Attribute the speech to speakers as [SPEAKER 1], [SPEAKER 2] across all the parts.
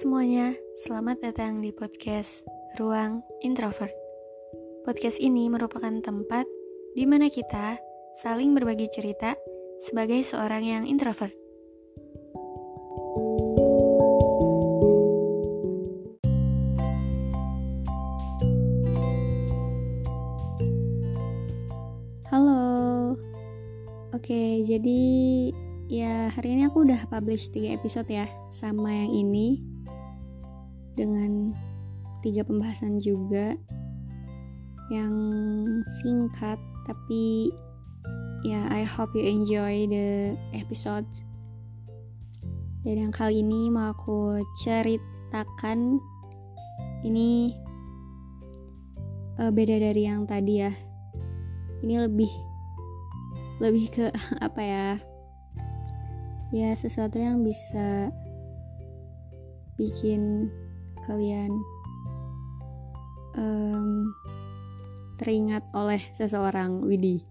[SPEAKER 1] semuanya, selamat datang di podcast Ruang Introvert. Podcast ini merupakan tempat di mana kita saling berbagi cerita sebagai seorang yang introvert. Halo. Oke, jadi ya hari ini aku udah publish 3 episode ya sama yang ini dengan tiga pembahasan juga yang singkat tapi ya I hope you enjoy the episode. Dan yang kali ini mau aku ceritakan ini eh, beda dari yang tadi ya. Ini lebih lebih ke apa ya? Ya sesuatu yang bisa bikin kalian em, teringat oleh seseorang Widi.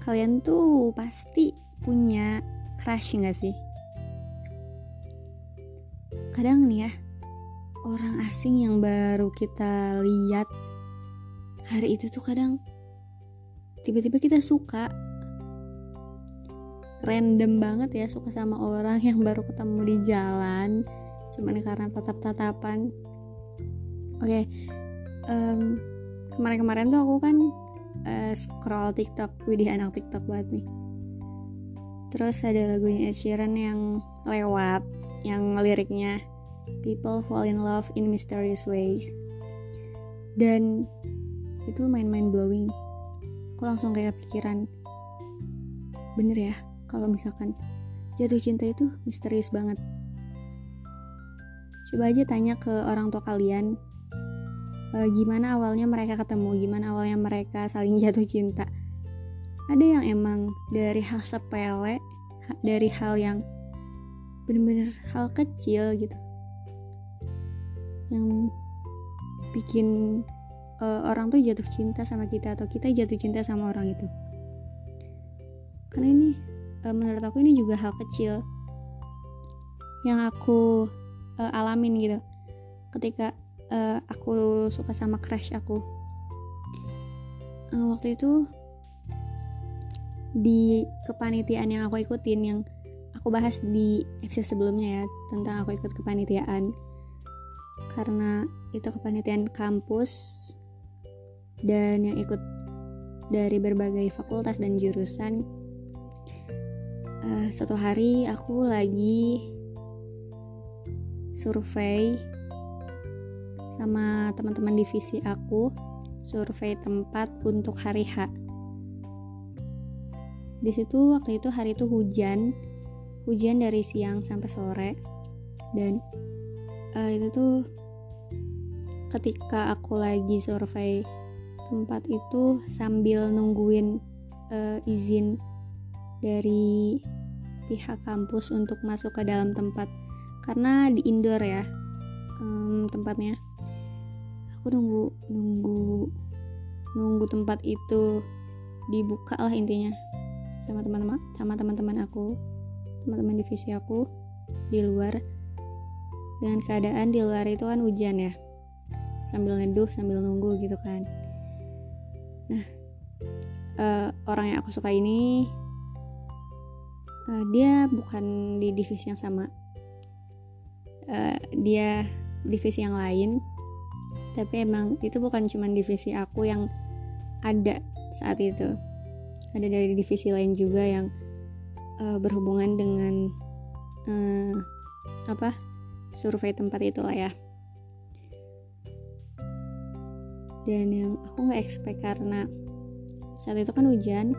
[SPEAKER 1] Kalian tuh pasti punya crush nggak sih? Kadang nih ya orang asing yang baru kita lihat hari itu tuh kadang tiba-tiba kita suka random banget ya suka sama orang yang baru ketemu di jalan. Cuman karena tatap-tatapan. Oke em, kemarin-kemarin tuh aku kan eh, scroll TikTok widih anak TikTok banget nih. Terus ada lagunya Ed Sheeran yang lewat yang liriknya People fall in love in mysterious ways. Dan itu main-main blowing aku langsung kayak pikiran bener ya kalau misalkan jatuh cinta itu misterius banget. Coba aja tanya ke orang tua kalian eh, gimana awalnya mereka ketemu gimana awalnya mereka saling jatuh cinta. Ada yang emang dari hal sepele dari hal yang bener-bener hal kecil gitu. Yang bikin eh, orang tuh jatuh cinta sama kita atau kita jatuh cinta sama orang itu. Karena ini eh, menurut aku ini juga hal kecil yang aku eh, alamin gitu. Ketika eh, aku suka sama crush aku. Eh, waktu itu di kepanitiaan yang aku ikutin yang aku bahas di episode sebelumnya ya tentang aku ikut kepanitiaan. Karena itu kepanitiaan kampus dan yang ikut dari berbagai fakultas dan jurusan Eh, suatu hari aku lagi survei sama teman-teman divisi aku survei tempat untuk hari H. Di situ waktu itu hari itu hujan hujan dari siang sampai sore. Dan uh, itu tuh ketika aku lagi survei tempat itu sambil nungguin uh, izin dari pihak kampus untuk masuk ke dalam tempat. Karena di indoor ya um, tempatnya. Aku nunggu nunggu nunggu tempat itu dibuka lah intinya. Sama teman-teman sama teman-teman aku teman-teman divisi aku di luar. Dengan keadaan di luar itu kan hujan ya. Sambil neduh sambil nunggu gitu kan. Nah uh, orang yang aku suka ini uh, dia bukan di divisi yang sama. Uh, dia divisi yang lain. Tapi emang itu bukan cuma divisi aku yang ada saat itu. Ada dari divisi lain juga yang uh, berhubungan dengan uh, apa survei tempat itu lah ya. Dan yang aku nggak expect karena saat itu kan hujan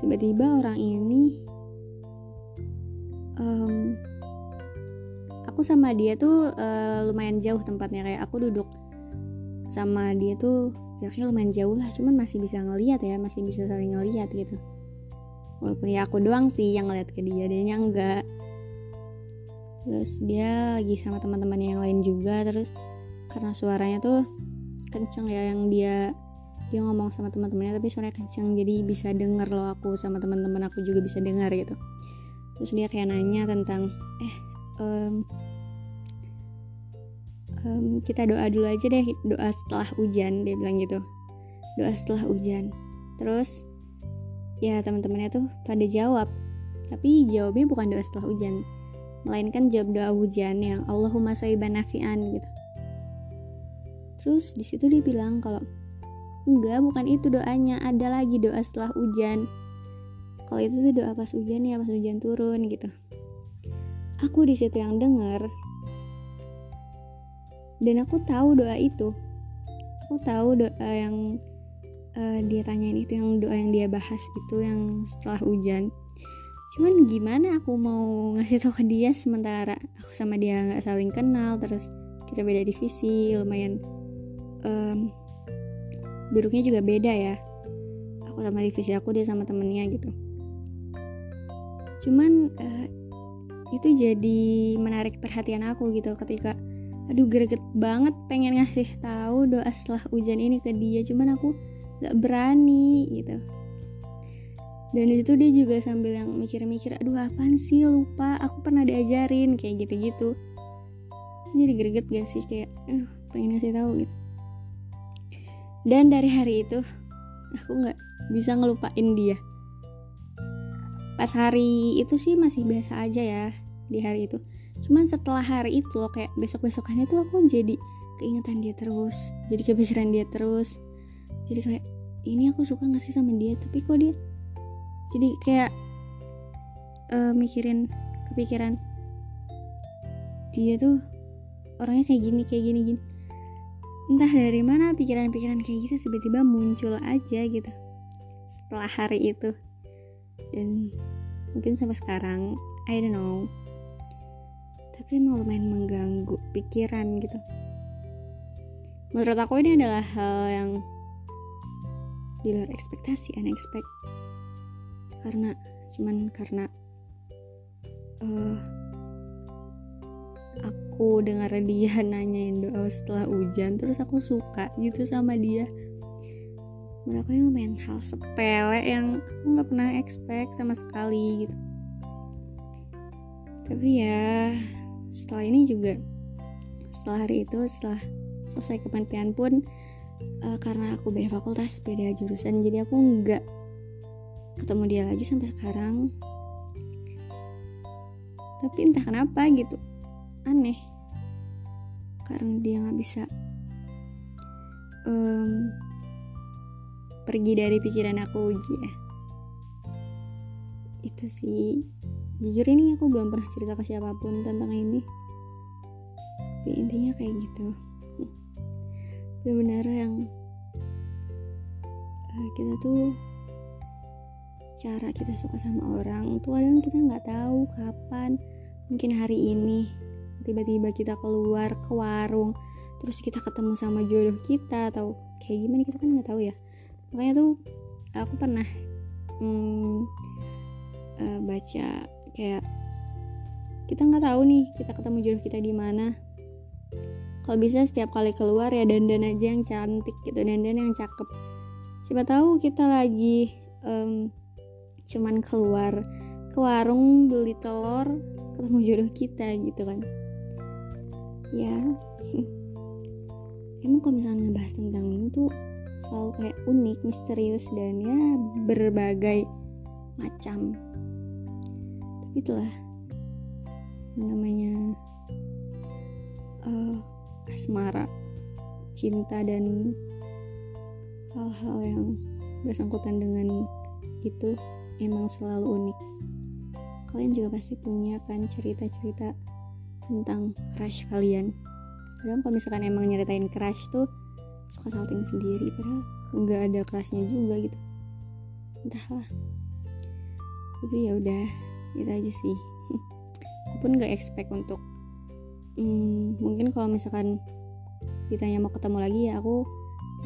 [SPEAKER 1] tiba-tiba orang ini um, aku sama dia tuh uh, lumayan jauh tempatnya. Kayak aku duduk sama dia tuh jaraknya lumayan jauh lah. Cuman masih bisa ngeliat ya masih bisa saling ngeliat gitu. Walaupun ya aku doang sih yang ngeliat ke dia dia enggak. Terus dia lagi sama teman-teman yang lain juga. Terus karena suaranya tuh kenceng ya yang dia dia ngomong sama teman-temannya tapi suaranya kenceng. Jadi bisa denger loh aku sama teman-teman aku juga bisa dengar gitu terus dia kayak nanya tentang eh um, um, kita doa dulu aja deh doa setelah hujan dia bilang gitu. Doa setelah hujan. Terus ya teman-temannya tuh pada jawab tapi jawabnya bukan doa setelah hujan melainkan jawab doa hujan yang Allahumma sayyiban nafi'an gitu. Terus di situ dia bilang kalau enggak bukan itu doanya ada lagi doa setelah hujan kalau itu tuh doa pas hujan ya pas hujan turun gitu. Aku di situ yang dengar dan aku tahu doa itu. Aku tahu doa yang uh, dia tanyain itu yang doa yang dia bahas itu yang setelah hujan. Cuman gimana aku mau ngasih tau ke dia sementara aku sama dia nggak saling kenal terus kita beda divisi lumayan um, duduknya juga beda ya. Aku sama divisi aku dia sama temennya gitu cuman uh, itu jadi menarik perhatian aku gitu ketika aduh greget banget pengen ngasih tahu doa setelah hujan ini ke dia cuman aku gak berani gitu. Dan di situ dia juga sambil yang mikir-mikir aduh apaan sih? Lupa aku pernah diajarin kayak gitu-gitu. Jadi greget gak sih? Kayak aduh pengen ngasih tahu gitu. Dan dari hari itu aku nggak bisa ngelupain dia pas hari itu sih masih biasa aja ya di hari itu. Cuman setelah hari itu loh kayak besok besokannya tuh aku jadi keingetan dia terus jadi kepikiran dia terus. Jadi kayak ini aku suka nggak sih sama dia? Tapi kok dia jadi kayak uh, mikirin kepikiran dia tuh orangnya kayak gini kayak gini gini. Entah dari mana pikiran-pikiran kayak gitu tiba-tiba muncul aja gitu setelah hari itu dan mungkin sampai sekarang I don't know. Tapi emang lumayan mengganggu pikiran gitu. Menurut aku ini adalah hal yang di luar ekspektasi unexpected karena cuman karena uh, aku dengar dia nanyain doa setelah hujan terus aku suka gitu sama dia menurut aku lumayan hal sepele yang aku nggak pernah expect sama sekali gitu. Tapi ya setelah ini juga setelah hari itu setelah selesai kepentingan pun uh, karena aku beda fakultas beda jurusan jadi aku nggak ketemu dia lagi sampai sekarang. Tapi entah kenapa gitu aneh. Karena dia nggak bisa um, pergi dari pikiran aku ya. Itu sih. Jujur ini aku belum pernah cerita ke siapa pun tentang ini. Tapi intinya kayak gitu. Benar-benar yang uh, kita tuh cara kita suka sama orang tuh kadang kita nggak tahu kapan mungkin hari ini tiba-tiba kita keluar ke warung terus kita ketemu sama jodoh kita atau kayak gimana kita kan nggak tahu ya makanya tuh aku pernah hmm, uh, baca kayak kita nggak tahu nih kita ketemu jodoh kita di mana. Kalau bisa setiap kali keluar ya dandan aja yang cantik gitu dandan yang cakep. Siapa tahu kita lagi um, cuman keluar ke warung beli telur ketemu jodoh kita gitu kan. Ya. Emang kalau misalnya ngebahas tentang ini tuh selalu kayak unik misterius dan ya berbagai macam. Tapi itulah namanya uh, asmara cinta dan hal-hal yang bersangkutan dengan itu emang selalu unik. Kalian juga pasti punya kan cerita-cerita tentang crush kalian. Kadang kalau misalkan emang nyeritain crush tuh suka salting sendiri padahal nggak ada crushnya juga gitu. Entahlah. Tapi ya udah itu aja sih. Aku pun gak expect untuk hmm, mungkin kalau misalkan ditanya mau ketemu lagi ya aku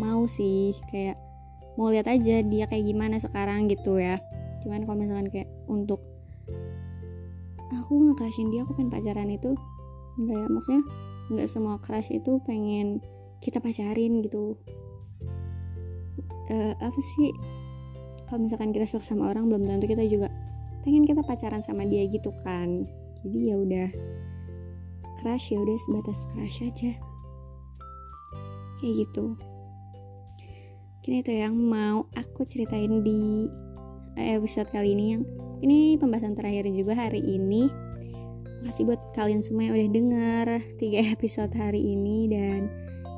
[SPEAKER 1] mau sih. Kayak mau lihat aja dia kayak gimana sekarang gitu ya. Cuman kalau misalkan kayak untuk aku nge-crushin dia aku pengen pacaran itu enggak ya? Maksudnya nggak semua crush itu pengen kita pacarin gitu. Uh, apa sih? Kalau misalkan kita suka sama orang belum tentu kita juga pengen kita pacaran sama dia gitu kan. Jadi ya udah crush ya udah sebatas crush aja. Kayak gitu. Mungkin itu yang mau aku ceritain di episode kali ini yang ini pembahasan terakhir juga hari ini. Makasih buat kalian semua yang udah denger tiga episode hari ini dan